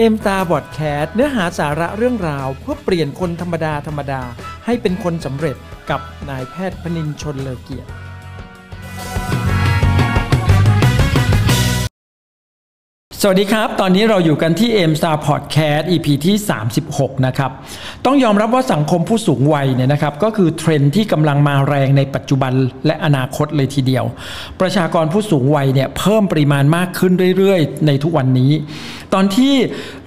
เอ็มตาบอดแคสเนื้อหาสาระเรื่องราว เพื่อเปลี่ยนคนธรรมดาธรรมดาให้เป็นคนสำเร็จกับนายแพทย์พนินชนเลอเกียรติ วัสดีครับ ตอนนี้เราอยู่กันที่ M Star Podcast EP ที่ 36 นะครับ ต้องยอมรับว่าสังคมผู้สูงวัยเนี่ยนะครับ ก็คือเทรนที่กำลังมาแรงในปัจจุบันและอนาคตเลยทีเดียว ประชากรผู้สูงวัยเนี่ยเพิ่มปริมาณมากขึ้นเรื่อยๆ ในทุกวันนี้ ตอนที่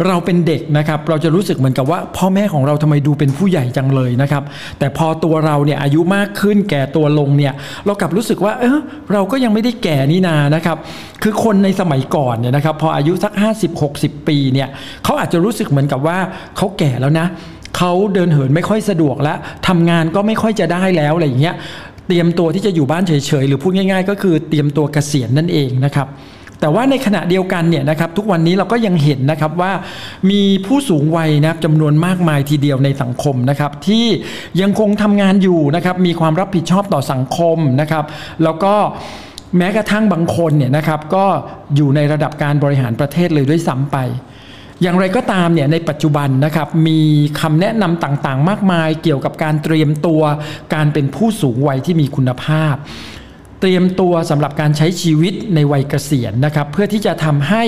เราเป็นเด็กนะครับ เราจะรู้สึกเหมือนกับว่า พ่อแม่ของเราทำไมดูเป็นผู้ใหญ่จังเลยนะครับ แต่พอตัวเราเนี่ยอายุมากขึ้นแก่ตัวลงเนี่ย เรากลับรู้สึกว่า เออเราก็ยังไม่ได้แก่นี่นานะครับ คือคนในสมัยก่อนเนี่ยนะครับ พออายุสัก 50-60 ปีเนี่ยเขาอาจจะรู้สึกเหมือนกับว่าเขาแก่แล้วนะเขาเดินเหินไม่ค่อยสะดวกแล้วทำงานก็ไม่ค่อยจะได้แล้วอะไรอย่างเงี้ยเตรียมตัวที่จะอยู่บ้านเฉยๆ หรือพูดง่าย ๆ ก็คือเตรียมตัวเกษียณนั่นเองนะครับแต่ว่าในขณะเดียวกันเนี่ยนะครับทุกวันนี้เราก็ยังเห็นนะครับว่ามีผู้สูงวัยนะครับจำนวนมากมายทีเดียวในสังคมนะครับที่ยังคงทำงานอยู่นะครับมีความรับผิดชอบต่อสังคมนะครับแล้วก็ แม้กระทั่งบางคนเนี่ยนะครับก็อยู่ในระดับการบริหารประเทศเลยด้วยซ้ำไป อย่างไรก็ตามเนี่ยในปัจจุบันนะครับมีคำแนะนำต่างๆ มากมายเกี่ยวกับการเตรียมตัวการเป็นผู้สูงวัยที่มีคุณภาพ เตรียมตัวสำหรับการใช้ชีวิตในวัยเกษียณนะครับเพื่อที่จะทำให้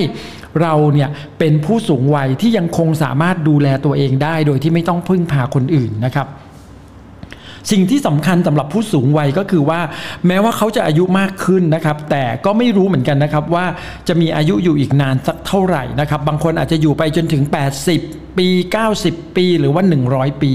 เราเนี่ยเป็นผู้สูงวัยที่ยังคงสามารถดูแลตัวเองได้ โดยที่ไม่ต้องพึ่งพาคนอื่นนะครับ สิ่งที่สำคัญสำหรับผู้สูงวัยก็คือว่า แม้ว่าเขาจะอายุมากขึ้นนะครับ แต่ก็ไม่รู้เหมือนกันนะครับว่าจะมีอายุอยู่อีกนานสักเท่าไหร่นะครับ บางคนอาจจะอยู่ไปจนถึง 80 ปี 90 ปีหรือว่า 100 ปี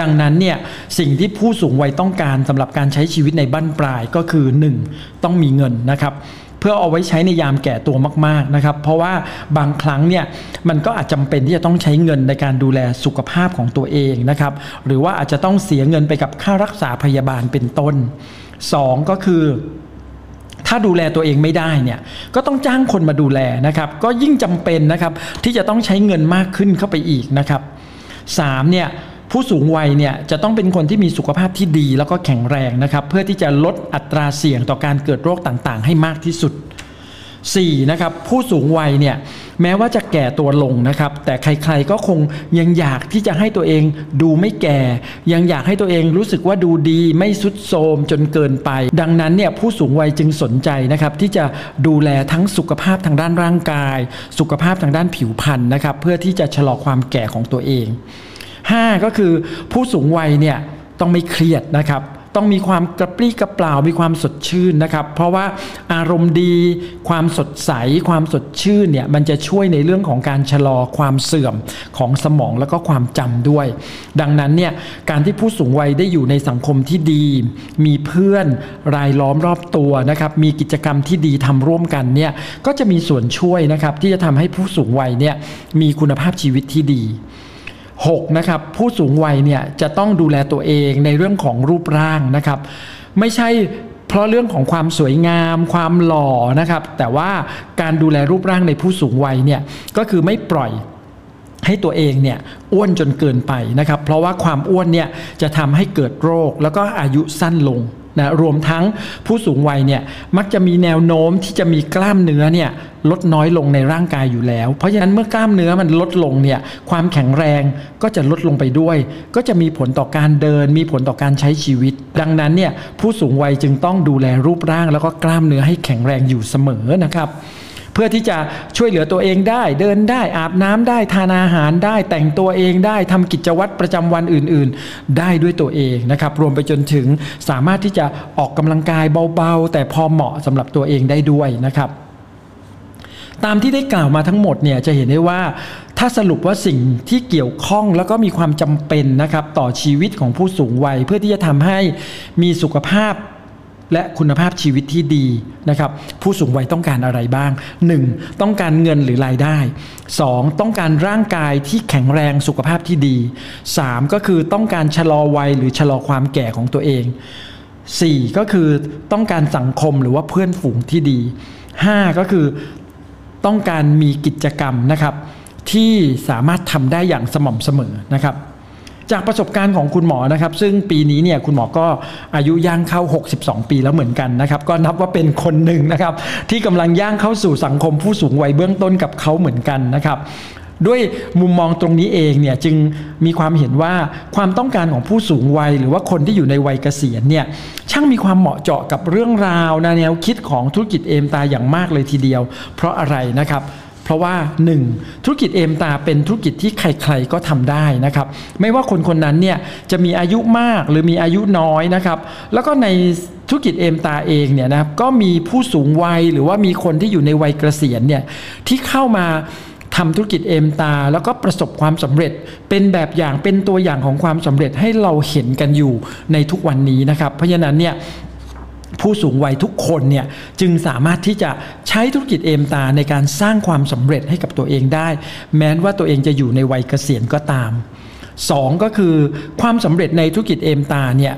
ดังนั้นเนี่ยสิ่งที่ผู้สูงวัยต้องการสำหรับการใช้ชีวิตในบ้านปลายก็คือ 1. ต้องมีเงินนะครับ เพื่อเอาไว้ใช้ในยามแก่ตัวมากๆนะครับ เพราะว่าบางครั้งเนี่ยมันก็อาจจำเป็นที่จะต้องใช้เงินในการดูแลสุขภาพของตัวเองนะครับ หรือว่าอาจจะต้องเสียเงินไปกับค่ารักษาพยาบาลเป็นต้น 2 ก็คือถ้าดูแลตัวเองไม่ได้เนี่ยก็ต้องจ้างคนมาดูแลนะครับ ก็ยิ่งจำเป็นนะครับที่จะต้องใช้เงินมากขึ้นเข้าไปอีกนะครับ3เนี่ย ผู้สูงวัยเนี่ยจะต้องเป็นคนที่มีสุขภาพที่ดีแล้วก็แข็งแรงนะครับ เพื่อที่จะลดอัตราเสี่ยงต่อการเกิดโรคต่างๆ ให้มากที่สุด 4. นะครับผู้สูงวัยเนี่ยแม้ว่าจะแก่ตัวลงนะครับ แต่ใครๆก็คงยังอยากที่จะให้ตัวเองดูไม่แก่ ยังอยากให้ตัวเองรู้สึกว่าดูดีไม่สุดโทมจนเกินไป ดังนั้นเนี่ยผู้สูงวัยจึงสนใจนะครับ ที่จะดูแลทั้งสุขภาพทางด้านร่างกาย สุขภาพทางด้านผิวพรรณนะครับ เพื่อที่จะชะลอความแก่ของตัวเอง 5 ก็คือผู้สูงวัยเนี่ยต้องไม่เครียดนะครับต้องมีความกระปรี้กระเปล่ามีความสดชื่นนะครับ เพราะว่าอารมณ์ดี ความสดใส ความสดชื่นเนี่ยมันจะช่วยในเรื่องของการชะลอความเสื่อมของสมองแล้วก็ความจำด้วย ดังนั้นเนี่ยการที่ผู้สูงวัยได้อยู่ในสังคมที่ดี มีเพื่อนรายล้อมรอบตัวนะครับมีกิจกรรมที่ดีทำร่วมกันเนี่ยก็จะมีส่วนช่วยนะครับที่จะทำให้ผู้สูงวัยเนี่ยมีคุณภาพชีวิตที่ดี 6นะครับผู้สูงวัยเนี่ยจะต้องดูแลตัวเองในเรื่องของรูปร่างนะครับ ไม่ใช่เพราะเรื่องของความสวยงาม ความหล่อนะครับ แต่ว่าการดูแลรูปร่างในผู้สูงวัยเนี่ยก็คือไม่ปล่อยให้ตัวเองเนี่ยอ้วนจนเกินไปนะครับ เพราะว่าความอ้วนเนี่ยจะทำให้เกิดโรคแล้วก็อายุสั้นลง นะรวมทั้งผู้สูงวัยเนี่ยมักจะมีแนวโน้มที่จะมีกล้ามเนื้อเนี่ยลดน้อยลงในร่างกายอยู่แล้ว เพราะฉะนั้นเมื่อกล้ามเนื้อมันลดลงเนี่ยความแข็งแรงก็จะลดลงไปด้วย ก็จะมีผลต่อการเดิน มีผลต่อการใช้ชีวิต ดังนั้นเนี่ยผู้สูงวัยจึงต้องดูแลรูปร่าง แล้วก็กล้ามเนื้อให้แข็งแรงอยู่เสมอนะครับ เพื่อที่จะช่วยเหลือตัวเองได้ เดินได้อาบน้ำได้ทานอาหารได้ แต่งตัวเองได้ทำกิจวัตรประจำวันอื่น ๆ ได้ด้วยตัวเองนะครับรวมไปจนถึงสามารถที่จะออกกำลังกายเบาๆ แต่พอเหมาะสำหรับตัวเองได้ด้วยนะครับตามที่ได้กล่าวมาทั้งหมดเนี่ยจะเห็นได้ว่าถ้าสรุปว่าสิ่งที่เกี่ยวข้องแล้วก็มีความจำเป็นนะครับต่อชีวิตของผู้สูงวัย เพื่อที่จะทำให้มีสุขภาพ และคุณภาพชีวิตที่ดีนะครับผู้สูงวัยต้องการอะไรบ้าง 1. ต้องการเงินหรือรายได้ 2. ต้องการร่างกายที่แข็งแรงสุขภาพที่ดี 3. ก็คือต้องการชะลอวัยหรือชะลอความแก่ของตัวเอง 4. ก็คือต้องการสังคมหรือว่าเพื่อนฝูงที่ดี 5. ก็คือต้องการมีกิจกรรมนะครับที่สามารถทำได้อย่างสม่ำเสมอนะครับ จากประสบการณ์ของคุณหมอนะครับ ซึ่งปีนี้เนี่ยคุณหมอก็อายุย่างเข้า 62 ปีแล้วเหมือนกันนะครับ ก็นับว่าเป็นคนหนึ่งนะครับ ที่กำลังย่างเข้าสู่สังคมผู้สูงวัยเบื้องต้นกับเขาเหมือนกันนะครับด้วยมุมมองตรงนี้เองเนี่ยจึงมีความเห็นว่าความต้องการของผู้สูงวัย หรือว่าคนที่อยู่ในวัยเกษียณเนี่ยช่างมีความเหมาะเจาะกับเรื่องราวแนวคิดของธุรกิจเอมตาอย่างมากเลยทีเดียว เพราะอะไรนะครับ ราะว่า 1. ธุรกิจเอมตาเป็นธุรกิจที่ใครๆก็ทำได้นะครับ ไม่ว่าคนคนนั้นเนี่ยจะมีอายุมากหรือมีอายุน้อยนะครับ แล้วก็ในธุรกิจเอมตาเองเนี่ยนะครับก็มีผู้สูงวัยหรือว่ามีคนที่อยู่ในวัยเกษียณเนี่ยที่เข้ามาทำธุรกิจเอมตา แล้วก็ประสบความสำเร็จเป็นแบบอย่างเป็นตัวอย่างของความสำเร็จให้เราเห็นกันอยู่ในทุกวันนี้นะครับ เพราะฉะนั้นเนี่ย ผู้สูงวัยทุกคนเนี่ยจึงสามารถที่จะใช้ธุรกิจเอมตาในการสร้างความสำเร็จให้กับตัวเองได้ แม้ว่าตัวเองจะอยู่ในวัยเกษียณก็ตาม 2 ก็คือความสำเร็จในธุรกิจเอมตาเนี่ย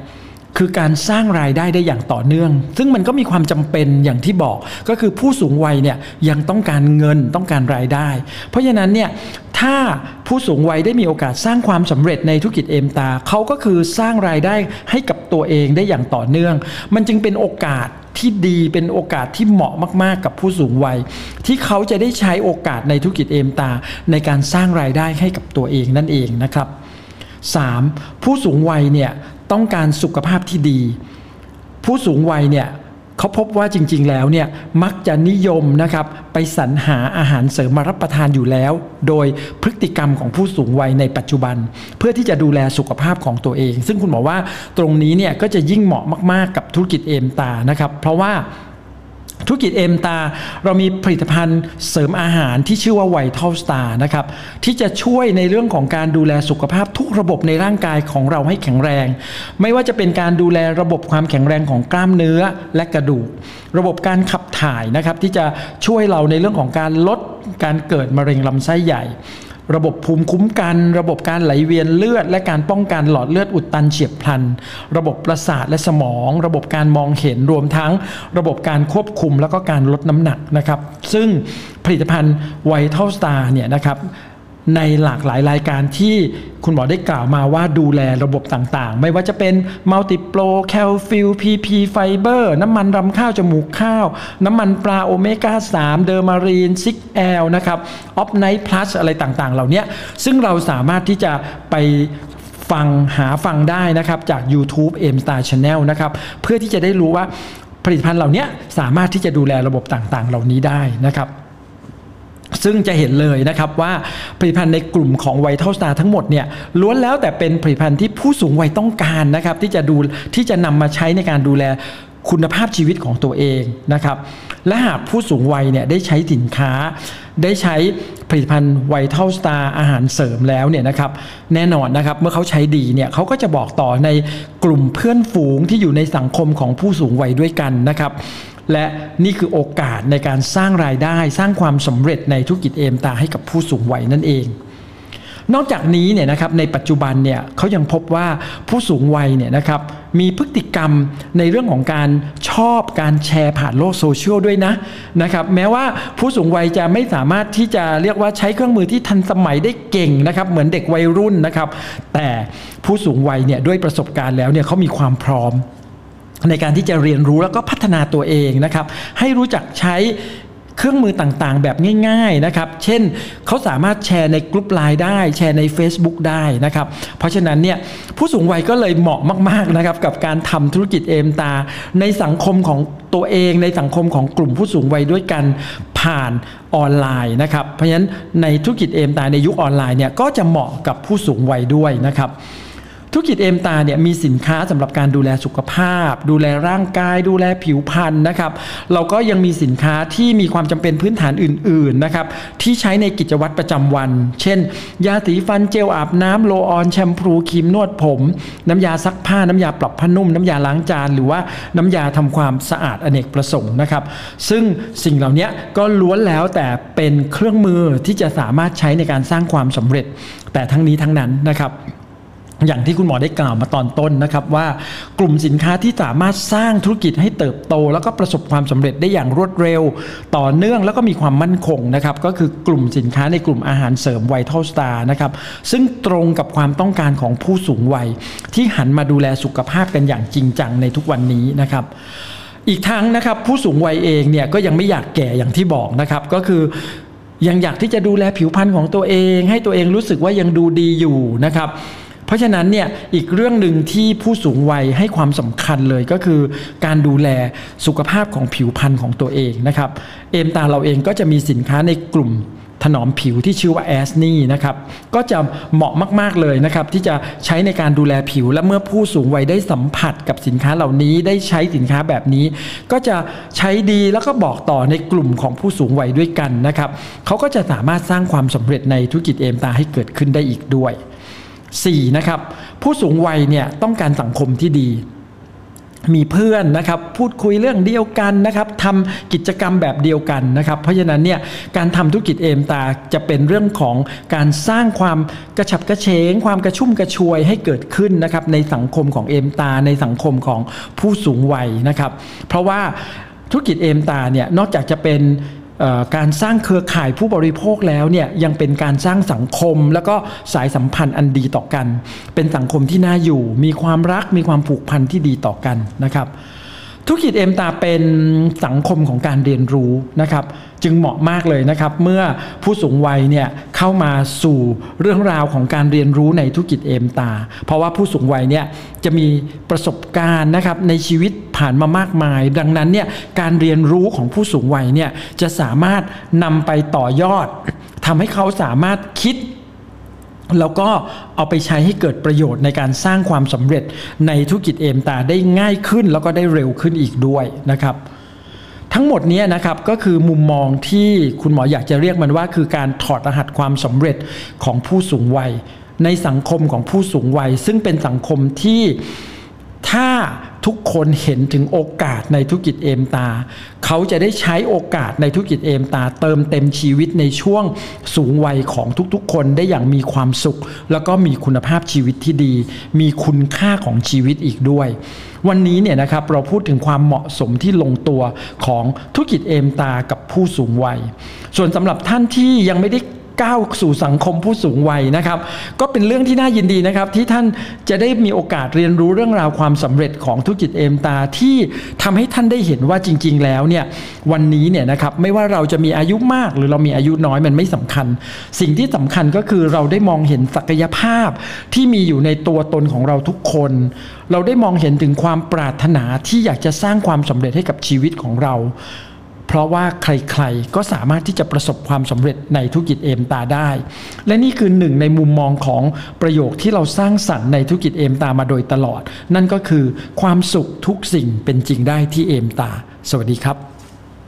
คือการสร้างรายได้ได้อย่างต่อเนื่อง ซึ่งมันก็มีความจำเป็นอย่างที่บอกก็คือผู้สูงวัยเนี่ยยังต้องการเงินต้องการรายได้ เพราะฉะนั้นเนี่ยถ้าผู้สูงวัยได้มีโอกาสสร้างความสำเร็จในธุรกิจเอมตาเขาก็คือสร้างรายได้ให้กับตัวเองได้อย่างต่อเนื่อง มันจึงเป็นโอกาสที่ดีเป็นโอกาสที่เหมาะมาก ๆ กับผู้สูงวัย ที่เขาจะได้ใช้โอกาสในธุรกิจเอมตา ในการสร้างรายได้ให้กับตัวเองนั่นเองนะครับ 3. ผู้สูงวัยเนี่ย ต้องการสุขภาพที่ดี ผู้สูงวัยเนี่ยเขาพบว่าจริง ๆ แล้วเนี่ยมักจะนิยมนะครับไปสรรหาอาหารเสริมมารับประทานอยู่แล้ว โดยพฤติกรรมของผู้สูงวัยในปัจจุบัน เพื่อที่จะดูแลสุขภาพของตัวเอง ซึ่งคุณบอกว่าตรงนี้เนี่ยก็จะยิ่งเหมาะมาก ๆ กับธุรกิจเอมตานะครับ เพราะว่า ธุรกิจเอมตาเรามีผลิตภัณฑ์เสริมอาหารที่ชื่อว่าไวท์ทลสตาร์นะครับที่จะช่วยในเรื่องของการดูแลสุขภาพทุกระบบในร่างกายของเราให้แข็งแรง ไม่ว่าจะเป็นการดูแลระบบความแข็งแรงของกล้ามเนื้อและกระดูก ระบบการขับถ่ายนะครับที่จะช่วยเราในเรื่องของการลดการเกิดมะเร็งลำไส้ใหญ่ ระบบภูมิคุ้มกัน ระบบการไหลเวียนเลือด และการป้องกันหลอดเลือดอุดตันเฉียบพลัน ระบบประสาทและสมอง ระบบการมองเห็นรวมทั้ง ระบบการควบคุมแล้วก็การลดน้ำหนักนะครับ ซึ่งผลิตภัณฑ์ Vital Star เนี่ยนะครับ ในหลากหลายรายการที่คุณหมอได้กล่าวมาว่าดูแลระบบต่างๆ ไม่ว่าจะเป็นมัลติโปรแคลฟิล PP Fiber น้ำมันรำข้าวจมูกข้าว น้ำมันปลาโอเมก้า 3 เดอร์มารีนซิกแอลนะครับออฟไนท์พลัสอะไรต่างๆ เหล่านี้ซึ่งเราสามารถที่จะไปฟังหาฟังได้นะครับ จาก YouTube Aimstar Channel นะครับ เพื่อที่จะได้รู้ว่าผลิตภัณฑ์เหล่านี้สามารถที่จะดูแลระบบต่างๆ เหล่านี้ได้นะครับ ซึ่งจะเห็นเลยนะครับว่าผลิตภัณฑ์ในกลุ่มของ Vital Star ทั้งหมดเนี่ยล้วนแล้วแต่เป็นผลิตภัณฑ์ที่ผู้สูงวัยต้องการนะครับที่จะดูที่จะนำมาใช้ในการดูแลคุณภาพชีวิตของตัวเองนะครับและหากผู้สูงวัยเนี่ยได้ใช้สินค้า ได้ใช้ผลิตภัณฑ์ Vital Star อาหารเสริมแล้วเนี่ยนะครับแน่นอนนะครับเมื่อเขาใช้ดีเนี่ยเขาก็จะบอกต่อในกลุ่มเพื่อนฝูงที่อยู่ในสังคมของผู้สูงวัยด้วยกันนะครับและนี่คือโอกาสในการสร้างรายได้สร้างความสำเร็จในธุรกิจ Aimstar ให้กับผู้สูงวัยนั่นเอง นอกจากนี้เนี่ยนะครับในปัจจุบันเนี่ยเขายังพบว่าผู้สูงวัยเนี่ยนะครับมีพฤติกรรมในเรื่องของการชอบการแชร์ผ่านโลกโซเชียลด้วยนะนะครับแม้ว่าผู้สูงวัยจะไม่สามารถที่จะเรียกว่าใช้เครื่องมือที่ทันสมัยได้เก่งนะครับเหมือนเด็กวัยรุ่นนะครับ แต่ผู้สูงวัยเนี่ยด้วยประสบการณ์แล้วเนี่ยเขามีความพร้อมในการที่จะเรียนรู้แล้วก็พัฒนาตัวเองนะครับ ให้รู้จักใช้ เครื่องมือต่างๆ แบบง่ายๆนะครับ เช่นเขาสามารถแชร์ในกลุ่มไลน์ได้ แชร์ใน Facebook ได้นะครับ เพราะฉะนั้นเนี่ยผู้สูงวัยก็เลยเหมาะมากๆนะครับกับการทำธุรกิจเอมตา ในสังคมของตัวเองในสังคมของกลุ่มผู้สูงวัยด้วยกันผ่านออนไลน์นะครับ เพราะฉะนั้นในธุรกิจเอมตาในยุคออนไลน์เนี่ยก็จะเหมาะกับผู้สูงวัยด้วยนะครับ ธุรกิจเอมตาเนี่ยมีสินค้าสำหรับการดูแลสุขภาพ ดูแลร่างกาย ดูแลผิวพรรณนะครับเราก็ยังมีสินค้าที่มีความจำเป็นพื้นฐานอื่นๆนะครับที่ใช้ในกิจวัตรประจำวัน เช่น ยาสีฟันเจลอาบน้ำโรลออนแชมพูครีมนวดผม น้ำยาซักผ้าน้ำยาปรับผ้านุ่ม น้ำยาล้างจาน หรือว่าน้ำยาทำความสะอาดอเนกประสงค์นะครับซึ่งสิ่งเหล่านี้ก็ล้วนแล้วแต่เป็นเครื่องมือที่จะสามารถใช้ในการสร้างความสำเร็จ แต่ทั้งนี้ทั้งนั้นนะครับ อย่างที่คุณหมอได้กล่าวมาตอนต้นนะครับว่ากลุ่มสินค้าที่สามารถสร้างธุรกิจให้เติบโต แล้วก็ประสบความสำเร็จได้อย่างรวดเร็ว ต่อเนื่องแล้วก็มีความมั่นคงนะครับก็คือกลุ่มสินค้าในกลุ่มอาหารเสริม Vital Star นะครับซึ่งตรงกับความต้องการของผู้สูงวัย ที่หันมาดูแลสุขภาพกันอย่างจริงจังในทุกวันนี้นะครับอีกทั้งนะครับผู้สูงวัยเองเนี่ยก็ยังไม่อยากแก่อย่างที่บอกนะครับก็คือยังอยากที่จะดูแลผิวพรรณของตัวเอง ให้ตัวเองรู้สึกว่ายังดูดีอยู่นะครับ ราะฉะนั้นเนี่ยอีกเรื่องหนึ่งที่ผู้สูงวัยให้ความสำคัญเลยก็คือ การดูแลสุขภาพของผิวพรรณของตัวเองนะครับ เอมตาเราเองก็จะมีสินค้าในกลุ่มถนอมผิวที่ชื่อว่าแอสนี่นะครับก็จะเหมาะมากๆเลยนะครับที่จะใช้ในการดูแลผิว และเมื่อผู้สูงวัยได้สัมผัสกับสินค้าเหล่านี้ได้ใช้สินค้าแบบนี้ ก็จะใช้ดีแล้วก็บอกต่อในกลุ่มของผู้สูงวัยด้วยกันนะครับเขาก็จะสามารถสร้างความสำเร็จในธุรกิจเอมตาให้เกิดขึ้นได้อีกด้วย 4. นะครับผู้สูงวัยเนี่ยต้องการสังคมที่ดี มีเพื่อนนะครับพูดคุยเรื่องเดียวกันนะครับทำกิจกรรมแบบเดียวกันนะครับ เพราะฉะนั้นเนี่ยการทำธุรกิจเอมตาจะเป็นเรื่องของการสร้างความกระฉับกระเฉง ความกระชุ่มกระชวยให้เกิดขึ้นนะครับในสังคมของเอมตา ในสังคมของผู้สูงวัยนะครับ เพราะว่าธุรกิจเอมตาเนี่ยนอกจากจะเป็น การสร้างเครือข่ายผู้บริโภคแล้วเนี่ยยังเป็นการสร้างสังคม แล้วก็สายสัมพันธ์อันดีต่อกัน เป็นสังคมที่น่าอยู่ มีความรักมีความผูกพันที่ดีต่อกันนะครับ ธุรกิจเอ็มตาเป็นสังคมของการเรียนรู้นะครับจึงเหมาะมากเลยนะครับเมื่อผู้สูงวัยเนี่ยเข้ามาสู่เรื่องราวของการเรียนรู้ในธุรกิจเอมตา เพราะว่าผู้สูงวัยเนี่ยจะมีประสบการณ์นะครับในชีวิตผ่านมามากมาย ดังนั้นเนี่ยการเรียนรู้ของผู้สูงวัยเนี่ยจะสามารถนำไปต่อยอดทำให้เขาสามารถคิด แล้วก็เอาไปใช้ให้เกิดประโยชน์ในการสร้างความสำเร็จในธุรกิจเอมตาได้ง่ายขึ้นแล้วก็ได้เร็วขึ้นอีกด้วยนะครับ ทั้งหมดนี้นะครับก็คือมุมมองที่คุณหมออยากจะเรียกมันว่า คือการถอดรหัสความสำเร็จของผู้สูงวัย ในสังคมของผู้สูงวัย ซึ่งเป็นสังคมที่ถ้า ทุกคนเห็นถึงโอกาสในธุรกิจเอมตา เขาจะได้ใช้โอกาสในธุรกิจเอมตา เติมเต็มชีวิตในช่วงสูงวัยของทุกๆ คนได้อย่างมีความสุข แล้วก็มีคุณภาพชีวิตที่ดี มีคุณค่าของชีวิตอีกด้วย วันนี้เนี่ยนะครับเราพูดถึงความเหมาะสมที่ลงตัวของธุรกิจเอมตากับผู้สูงวัย ส่วนสำหรับท่านที่ยังไม่ได้ ก้าวสู่สังคมผู้สูงวัยนะครับ ก็เป็นเรื่องที่น่ายินดีนะครับ ที่ท่านจะได้มีโอกาสเรียนรู้เรื่องราวความสำเร็จของธุรกิจเอมตาที่ทำให้ท่านได้เห็นว่าจริง ๆ แล้วเนี่ยวันนี้เนี่ยนะครับไม่ว่าเราจะมีอายุมากหรือเรามีอายุน้อยมันไม่สำคัญ สิ่งที่สำคัญก็คือเราได้มองเห็นศักยภาพที่มีอยู่ในตัวตนของเราทุกคน เราได้มองเห็นถึงความปรารถนาที่อยากจะสร้างความสำเร็จให้กับชีวิตของเรา เพราะว่าใครๆก็สามารถที่จะประสบความสำเร็จในธุรกิจเอมตาได้ และนี่คือหนึ่งในมุมมองของประโยคที่เราสร้างสรรค์ในธุรกิจเอมตามาโดยตลอด นั่นก็คือความสุขทุกสิ่งเป็นจริงได้ที่เอมตา สวัสดีครับ